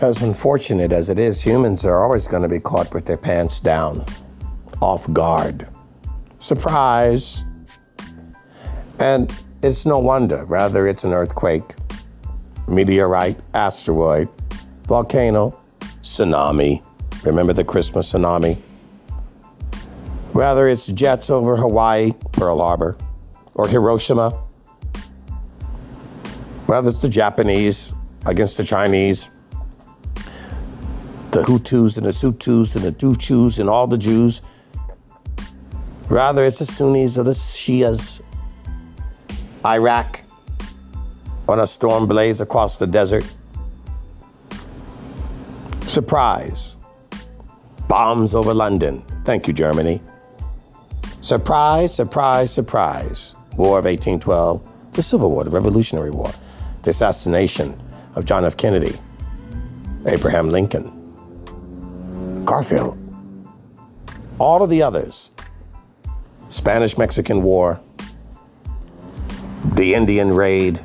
As unfortunate as it is, humans are always going to be caught with their pants down, off guard. Surprise! And it's no wonder, rather, it's an earthquake, meteorite, asteroid, volcano, tsunami. Remember the Christmas tsunami? Rather, it's jets over Hawaii, Pearl Harbor, or Hiroshima. Rather, it's the Japanese against the Chinese, the Hutus and the Tutsis and the Duchus and all the Jews. Rather, it's the Sunnis or the Shias. Iraq on a storm blaze across the desert. Surprise. Bombs over London. Thank you, Germany. Surprise, surprise, surprise. War of 1812, the Civil War, the Revolutionary War, the assassination of John F. Kennedy, Abraham Lincoln, Garfield, all of the others, Spanish Mexican War, the Indian Raid,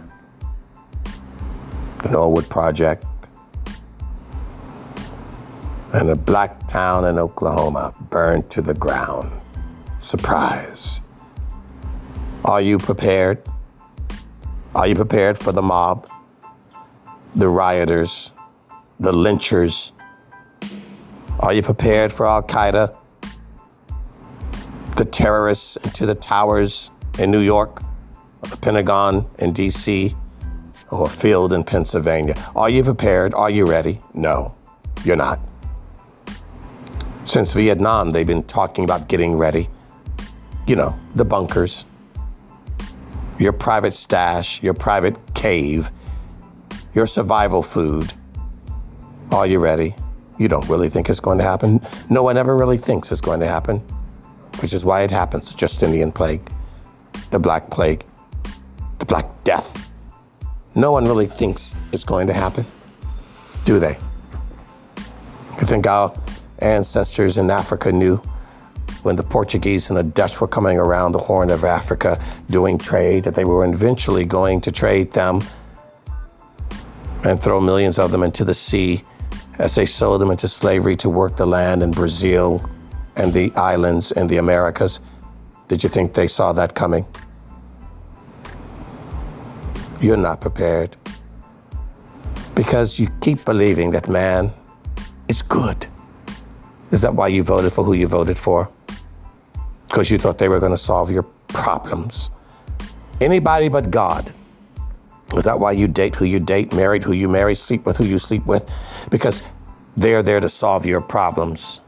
the Norwood Project, and a black town in Oklahoma burned to the ground. Surprise. Are you prepared? Are you prepared for the mob, the rioters, the lynchers? Are you prepared for Al Qaeda, the terrorists into the towers in New York, the Pentagon in DC, or a field in Pennsylvania? Are you prepared? Are you ready? No, you're not. Since Vietnam, they've been talking about getting ready. You know, the bunkers, your private stash, your private cave, your survival food. Are you ready? You don't really think it's going to happen. No one ever really thinks it's going to happen, which is why it happens. Just Indian plague, the Black Plague, the Black Death. No one really thinks it's going to happen, do they? You think our ancestors in Africa knew when the Portuguese and the Dutch were coming around the Horn of Africa doing trade that they were eventually going to trade them and throw millions of them into the sea as they sold them into slavery to work the land in Brazil and the islands and the Americas. Did you think they saw that coming? You're not prepared because you keep believing that man is good. Is that why you voted for who you voted for? Because you thought they were going to solve your problems. Anybody but God. Is that why you date who you date, married who you marry, sleep with who you sleep with? Because they're there to solve your problems.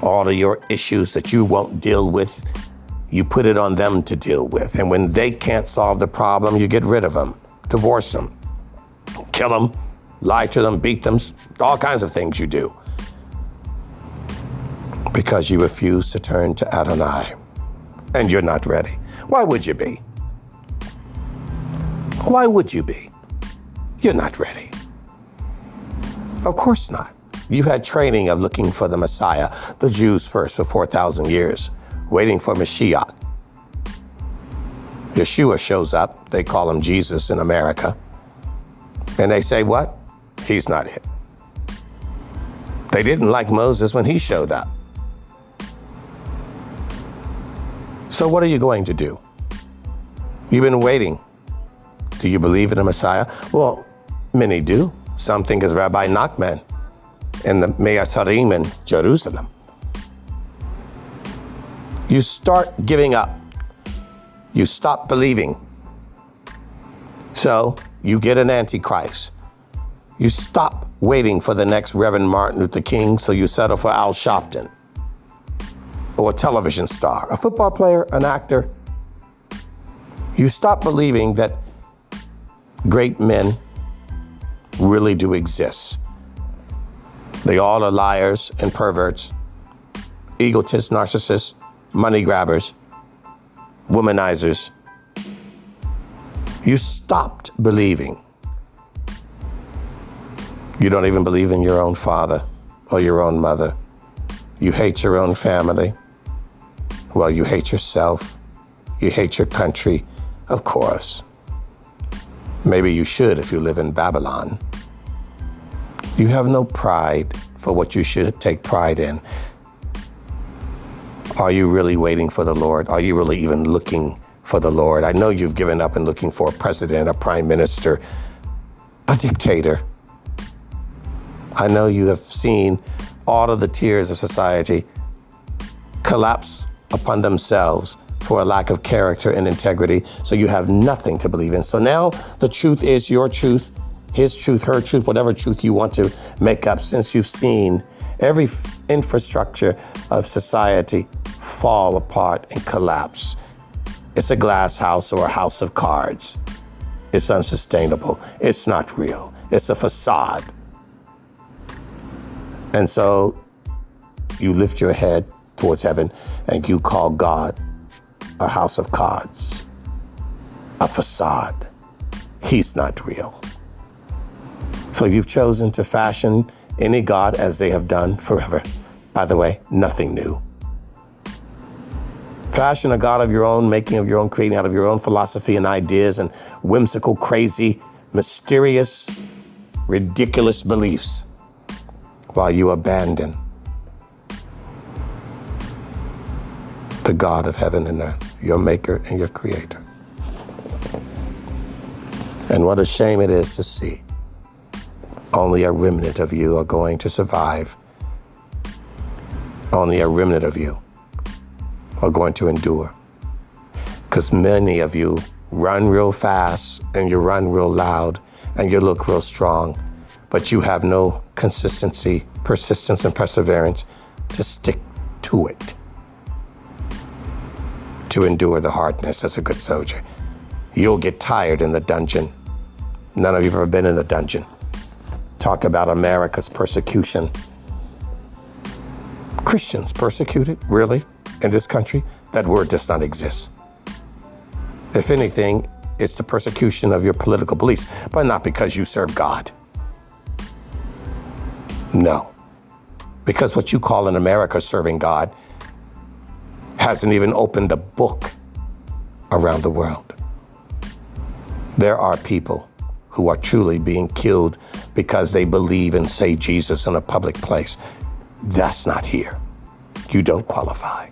All of your issues that you won't deal with, you put it on them to deal with. And when they can't solve the problem, you get rid of them, divorce them, kill them, lie to them, beat them, all kinds of things you do because you refuse to turn to Adonai and you're not ready. Why would you be? Why would you be? You're not ready. Of course not. You've had training of looking for the Messiah, the Jews first for 4,000 years, waiting for Mashiach. Yeshua shows up, they call him Jesus in America, and they say, What? He's not it. They didn't like Moses when he showed up. So, what are you going to do? You've been waiting. Do you believe in a Messiah? Well, many do. Some think as Rabbi Nachman in the Mea Shearim in Jerusalem. You start giving up. You stop believing. So you get an antichrist. You stop waiting for the next Reverend Martin Luther King, so you settle for Al Sharpton or a television star, a football player, an actor. You stop believing that great men really do exist. They all are liars and perverts, egotists, narcissists, money grabbers, womanizers. You stopped believing. You don't even believe in your own father or your own mother. You hate your own family. Well, you hate yourself. You hate your country, of course. Maybe you should if you live in Babylon. You have no pride for what you should take pride in. Are you really waiting for the Lord? Are you really even looking for the Lord? I know you've given up and looking for a president, a prime minister, a dictator. I know you have seen all of the tiers of society collapse upon themselves for a lack of character and integrity. So you have nothing to believe in. So now the truth is your truth, his truth, her truth, whatever truth you want to make up, since you've seen every infrastructure of society fall apart and collapse. It's a glass house or a house of cards. It's unsustainable. It's not real. It's a facade. And so you lift your head towards heaven and you call God a house of cards, a facade. He's not real. So you've chosen to fashion any God as they have done forever. By the way, nothing new. Fashion a God of your own, making of your own, creating out of your own philosophy and ideas and whimsical, crazy, mysterious, ridiculous beliefs while you abandon the God of heaven and earth, your maker and your creator. And what a shame it is to see only a remnant of you are going to survive. Only a remnant of you are going to endure. Because many of you run real fast and you run real loud and you look real strong, but you have no consistency, persistence, and perseverance to stick to it to endure the hardness as a good soldier. You'll get tired in the dungeon. None of you have ever been in a dungeon. Talk about America's persecution. Christians persecuted, really, in this country? That word does not exist. If anything, it's the persecution of your political beliefs, but not because you serve God. No. Because what you call in America serving God hasn't even opened a book around the world. There are people who are truly being killed because they believe and say Jesus in a public place. That's not here. You don't qualify.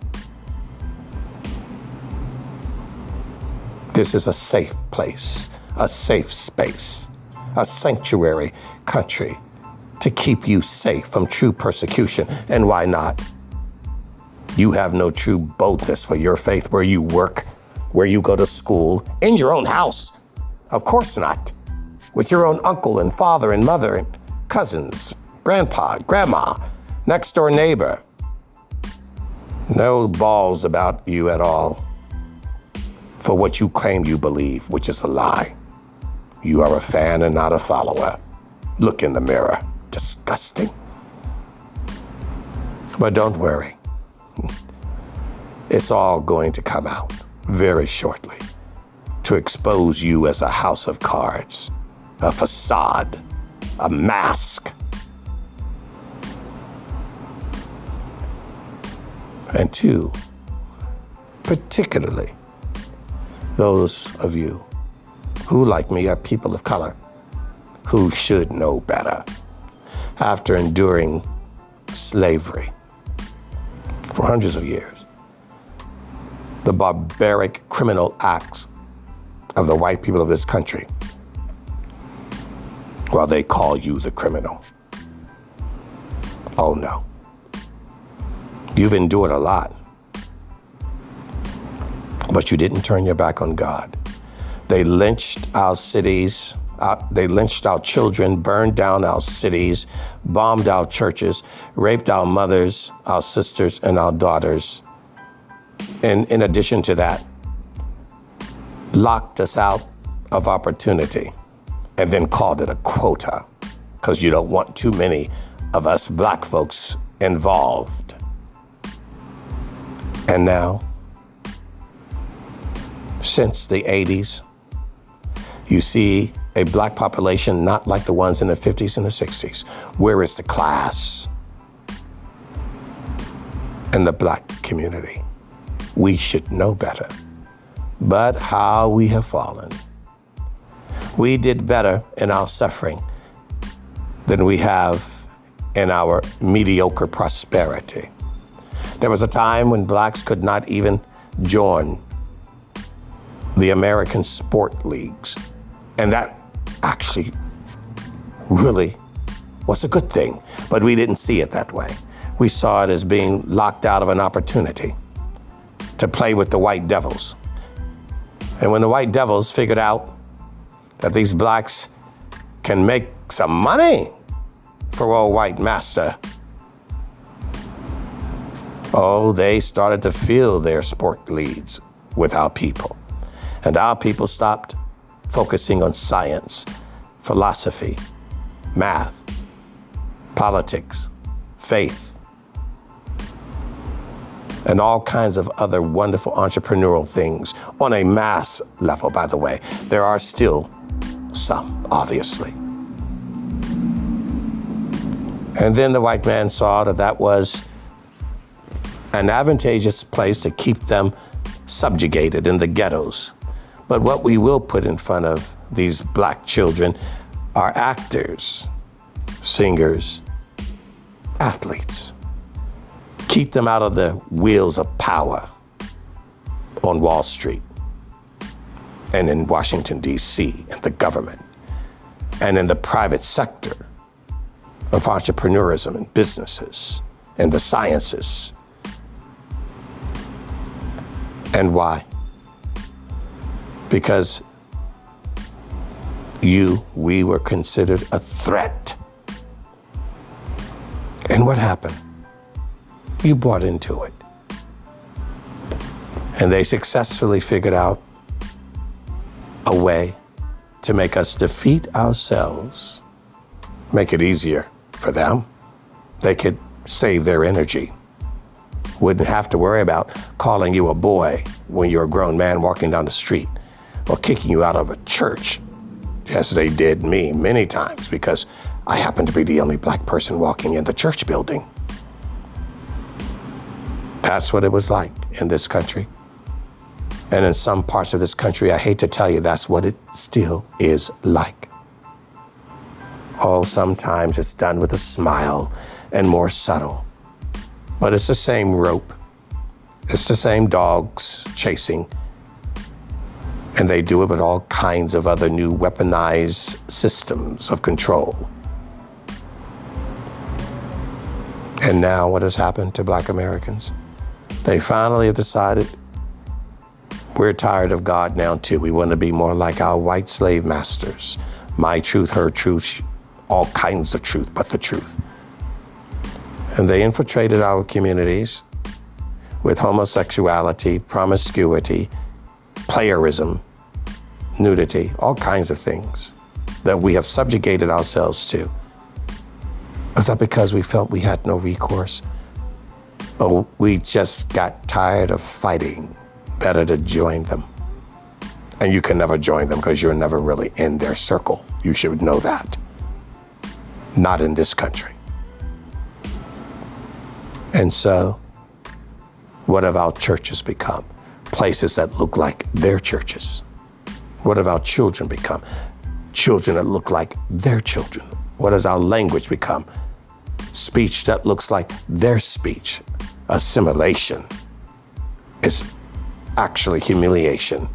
This is a safe place, a safe space, a sanctuary country to keep you safe from true persecution. And why not? You have no true boldness for your faith where you work, where you go to school, in your own house. Of course not. With your own uncle and father and mother and cousins, grandpa, grandma, next door neighbor. No balls about you at all for what you claim you believe, which is a lie. You are a fan and not a follower. Look in the mirror. Disgusting. But don't worry. It's all going to come out very shortly to expose you as a house of cards, a facade, a mask. And two, particularly those of you who, like me, are people of color, who should know better after enduring slavery for hundreds of years. The barbaric criminal acts of the white people of this country while they call you the criminal. Oh no. You've endured a lot, but you didn't turn your back on God. They lynched our cities uh, they lynched our children, burned down our cities, bombed our churches, raped our mothers, our sisters, and our daughters. And in addition to that, locked us out of opportunity and then called it a quota because you don't want too many of us black folks involved. And now, since the 80s, you see a black population not like the ones in the 50s and the 60s. Where is the class in the black community? We should know better. But how we have fallen. We did better in our suffering than we have in our mediocre prosperity. There was a time when blacks could not even join the American sport leagues. And that actually really was a good thing, but we didn't see it that way. We saw it as being locked out of an opportunity to play with the white devils. And when the white devils figured out that these blacks can make some money for old white master, oh, they started to fill their sport leads with our people. And our people stopped focusing on science, philosophy, math, politics, faith, and all kinds of other wonderful entrepreneurial things on a mass level, by the way. There are still some, obviously. And then the white man saw that that was an advantageous place to keep them subjugated in the ghettos. But what we will put in front of these black children are actors, singers, athletes. Keep them out of the wheels of power on Wall Street and in Washington, D.C., and the government, and in the private sector of entrepreneurism and businesses and the sciences. And why? Because you, we were considered a threat. And what happened? You bought into it. And they successfully figured out a way to make us defeat ourselves, make it easier for them. They could save their energy. Wouldn't have to worry about calling you a boy when you're a grown man walking down the street or kicking you out of a church, as they did me many times because I happened to be the only black person walking in the church building. That's what it was like in this country. And in some parts of this country, I hate to tell you, that's what it still is like. Oh, sometimes it's done with a smile and more subtle. But it's the same rope, it's the same dogs chasing. And they do it with all kinds of other new weaponized systems of control. And now, what has happened to black Americans? They finally have decided we're tired of God now, too. We want to be more like our white slave masters. My truth, her truth, all kinds of truth, but the truth. And they infiltrated our communities with homosexuality, promiscuity, playerism, nudity, all kinds of things that we have subjugated ourselves to. Is that because we felt we had no recourse? Or we just got tired of fighting? better to join them. And you can never join them because you're never really in their circle. You should know that. Not in this country. And so, what have our churches become? Places that look like their churches. What have our children become? Children that look like their children. What has our language become? Speech that looks like their speech. Assimilation. It's actually humiliation.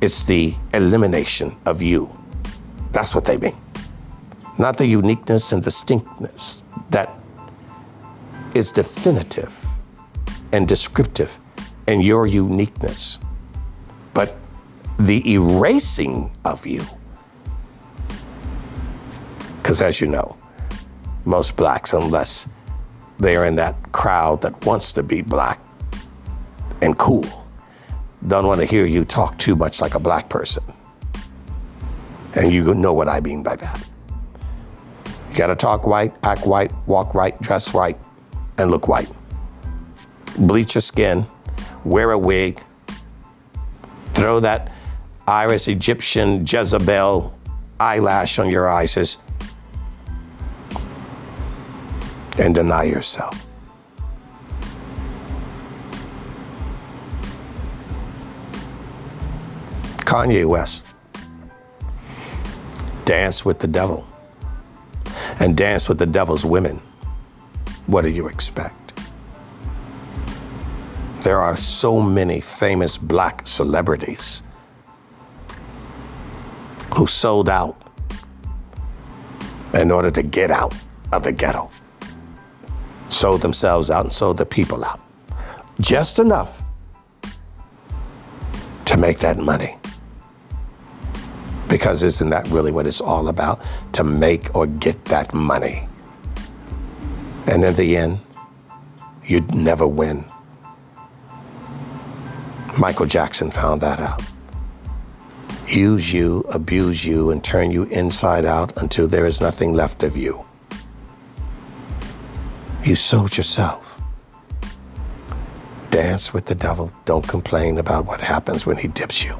It's the elimination of you. That's what they mean. Not the uniqueness and distinctness that is definitive and descriptive in your uniqueness, but the erasing of you. Because as you know, most blacks, unless they are in that crowd that wants to be black and cool, don't want to hear you talk too much like a black person. And you know what I mean by that. You got to talk white, act white, walk right, dress white, and look white. Bleach your skin, wear a wig, throw that Irish Egyptian Jezebel eyelash on your eyes, and deny yourself. Kanye West. Dance with the devil. and dance with the devil's women, what do you expect? There are so many famous black celebrities who sold out in order to get out of the ghetto, sold themselves out and sold the people out. Just enough to make that money. Because isn't that really what it's all about? To make or get that money. And in the end, you'd never win. Michael Jackson found that out. Use you, abuse you, and turn you inside out until there is nothing left of you. You sold yourself. Dance with the devil. Don't complain about what happens when he dips you.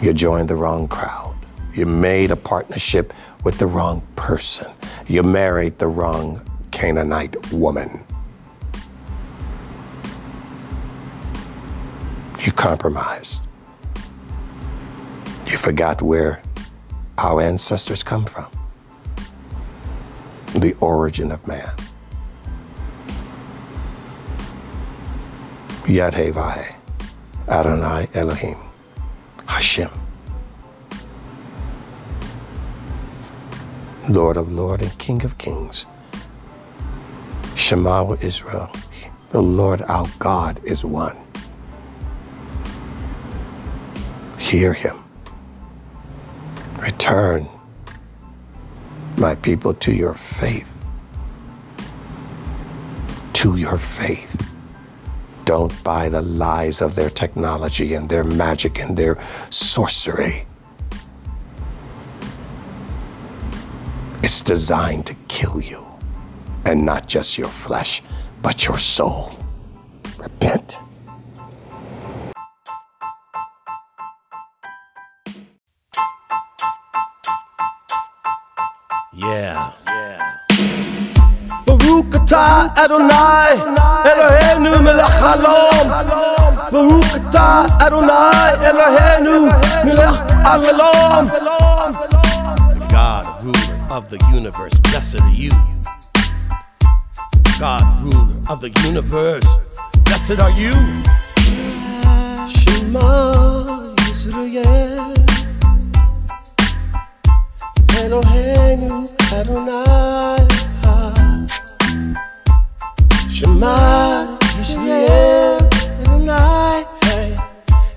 You joined the wrong crowd. You made a partnership with the wrong person. You married the wrong Canaanite woman. You compromised. You forgot where our ancestors come from, the origin of man. Yadhevai, Adonai Elohim, Hashem. Lord of Lord and King of Kings. Shema Israel, the Lord our God is one. Hear him. Return, my people, to your faith. To your faith. Don't buy the lies of their technology and their magic and their sorcery. It's designed to kill you, and not just your flesh, but your soul. Adonai Eloheinu melech haolam Baruch atah Adonai Eloheinu melech haolam God, ruler of the universe, blessed are you. God, ruler of the universe, blessed are you. Shema Yisrael Eloheinu Adonai Adonai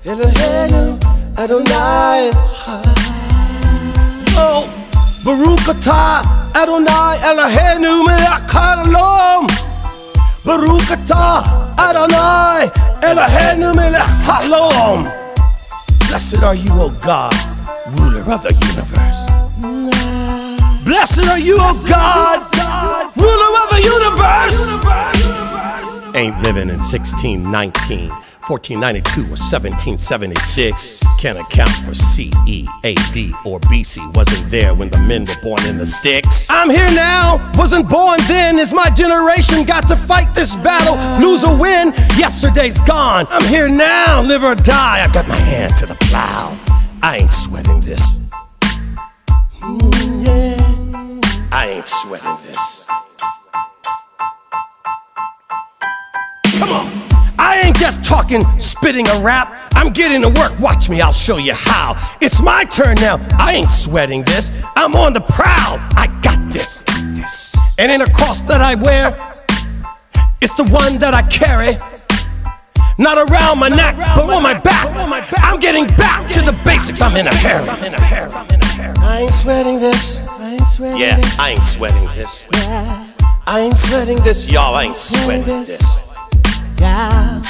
Eloheinu Adonai Oh Baruch atah Adonai Eloheinu melech Baruch atah Adonai Eloheinu melech Blessed are you, O God, ruler of the universe. Blessed are you, O God, ruler of the universe. Ain't living in 1619, 1492, or 1776. Can't account for CE, AD, or BC. Wasn't there when the men were born in the sticks. I'm here now, wasn't born then. Is my generation got to fight this battle? Lose or win, yesterday's gone. I'm here now, live or die. I've got my hand to the plow. I ain't sweating this. Mm. I ain't sweating this. Come on. I ain't just talking, spitting a rap. I'm getting to work. Watch me, I'll show you how. It's my turn now. I ain't sweating this. I'm on the prowl. I got this. This. And in a cross that I wear, it's the one that I carry. Not around my neck, but on my back. I'm getting back to the basics. I'm in a hurry. I ain't sweating this. I ain't sweating yeah. I ain't sweating this. Yeah. I ain't sweating this, y'all. I ain't sweating this. Yeah.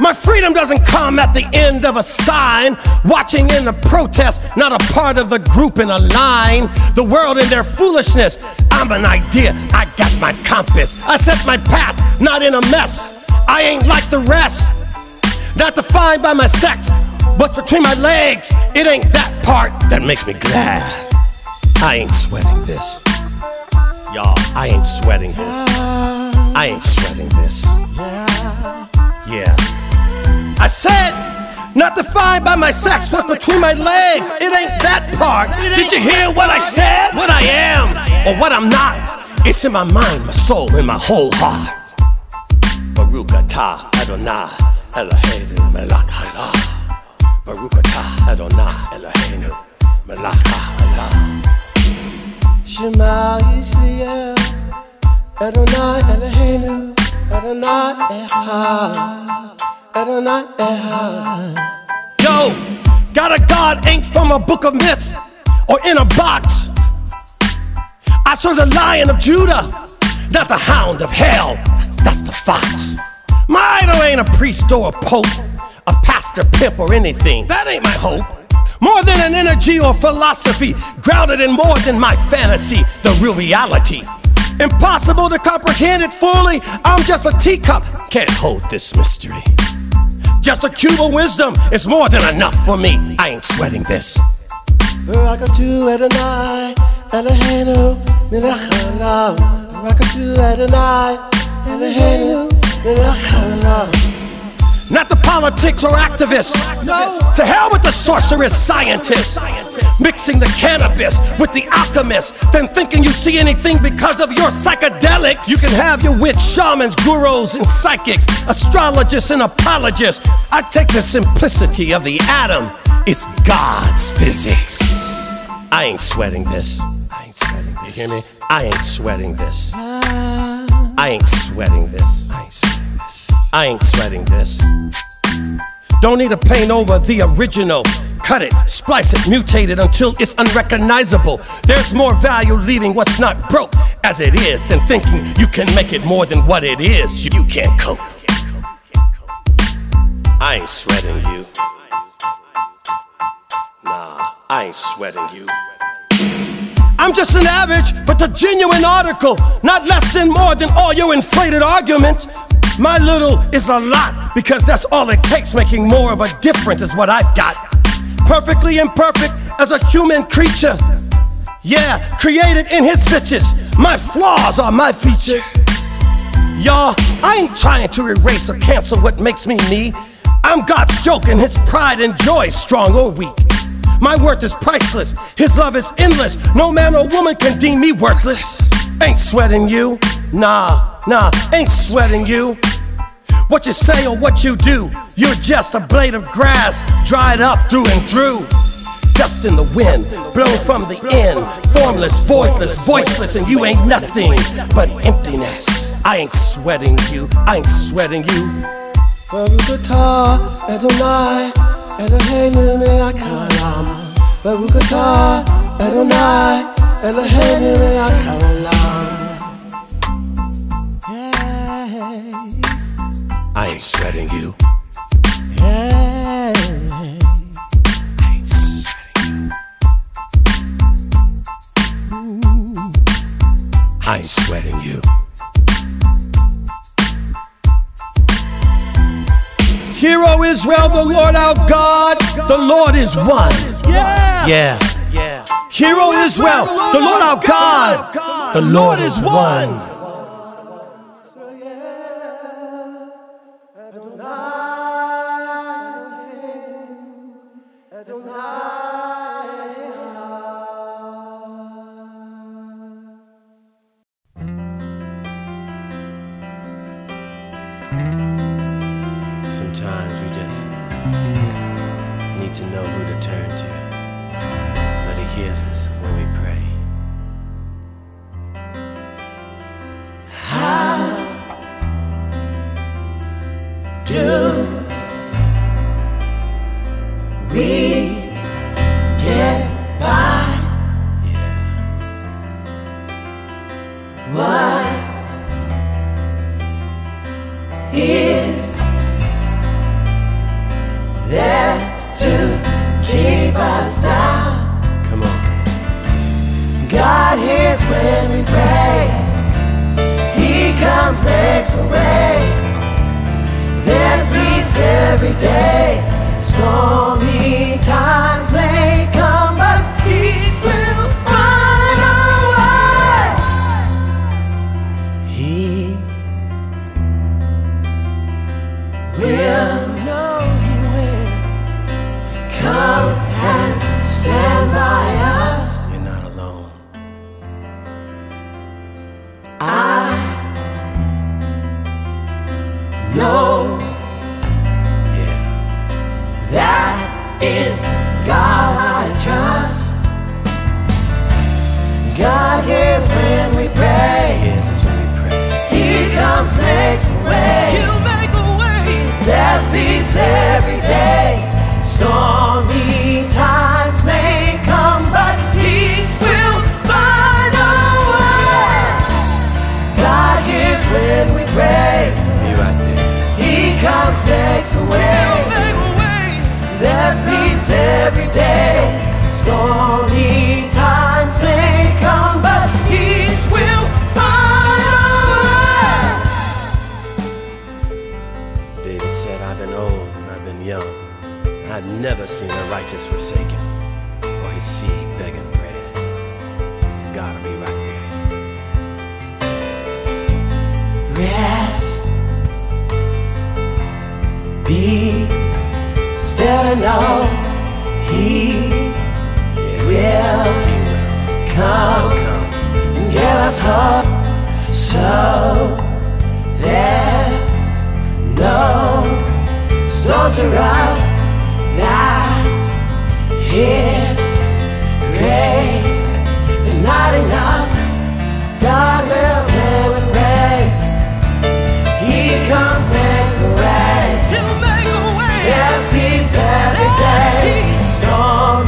My freedom doesn't come at the end of a sign. Watching in the protest, not a part of the group in a line. The world in their foolishness. I'm an idea. I got my compass. I set my path, not in a mess. I ain't like the rest. Not defined by my sex, but between my legs. It ain't that part that makes me glad. I ain't sweating this. Y'all, I ain't sweating this. I ain't sweating this. I said, Not defined by my sex, what's between my legs. It ain't that part. Did you hear what I said? What I am or what I'm not. It's in my mind, my soul, and my whole heart. Baruch atah Adonai Eloheinu melech haolam. Baruch atah Adonai Eloheinu melech haolam. Shema Yisrael Adonai Eloheinu Yo, got a God ain't from a book of myths or in a box. I serve the lion of Judah, not the hound of hell. That's the fox. My idol ain't a priest or a pope, a pastor, pimp, or anything. That ain't my hope. More than an energy or philosophy, grounded in more than my fantasy, the real reality. Impossible to comprehend it fully. I'm just a teacup, can't hold this mystery. Just a cube of wisdom is more than enough for me. I ain't sweating this. Not the politics or activists. No. To hell with the sorceress scientists. Mixing the cannabis with the alchemist. Then thinking you see anything because of your psychedelics. You can have your witch shamans, gurus, and psychics, astrologists, and apologists. I take the simplicity of the atom. It's God's physics. I ain't sweating this. I ain't sweating this. You hear me? I ain't sweating this. I ain't sweating this. I ain't sweating this. I ain't sweating this. Don't need to paint over the original. Cut it, splice it, mutate it until it's unrecognizable. There's more value leaving what's not broke as it is than thinking you can make it more than what it is. You can't cope. I ain't sweating you. Nah, I ain't sweating you. I'm just an average, but the genuine article, not less than more than all your inflated arguments. My little is a lot because that's all it takes. Making more of a difference is what I've got. Perfectly imperfect as a human creature. Yeah, created in his bitches. My flaws are my features. Y'all, I ain't trying to erase or cancel what makes me me. I'm God's joke and his pride and joy, strong or weak. My worth is priceless, his love is endless. No man or woman can deem me worthless. Ain't sweating you, nah, nah, ain't sweating you. What you say or what you do, you're just a blade of grass, dried up through and through. Dust in the wind, blown from the end, formless, voidless, voiceless, and you ain't nothing but emptiness. I ain't sweating you, I ain't sweating you. Adonai Eloheinu Eloheinu I ain't sweating you. I ain't sweating you. I ain't sweating you. Hear O Israel, the Lord our God, the Lord is one. Yeah. Yeah. Hear O Israel, the Lord our God, the Lord is one. Come on. God hears when we pray. He comes, makes a way. There's peace every day. Stormy times makes a way. You make a way. There's peace every day. Stormy times may come, but peace will find a way. God hears when we pray. Be right there. He comes, makes a way. Make a way. There's peace every day. Stormy never seen the righteous forsaken or his seed begging bread. It's gotta be right there. Rest. Be still and know He will come and give us hope. So there's no storm to that His grace is not enough. God will never pray. He comes, makes a way. You make a way. There's peace every day. Stormy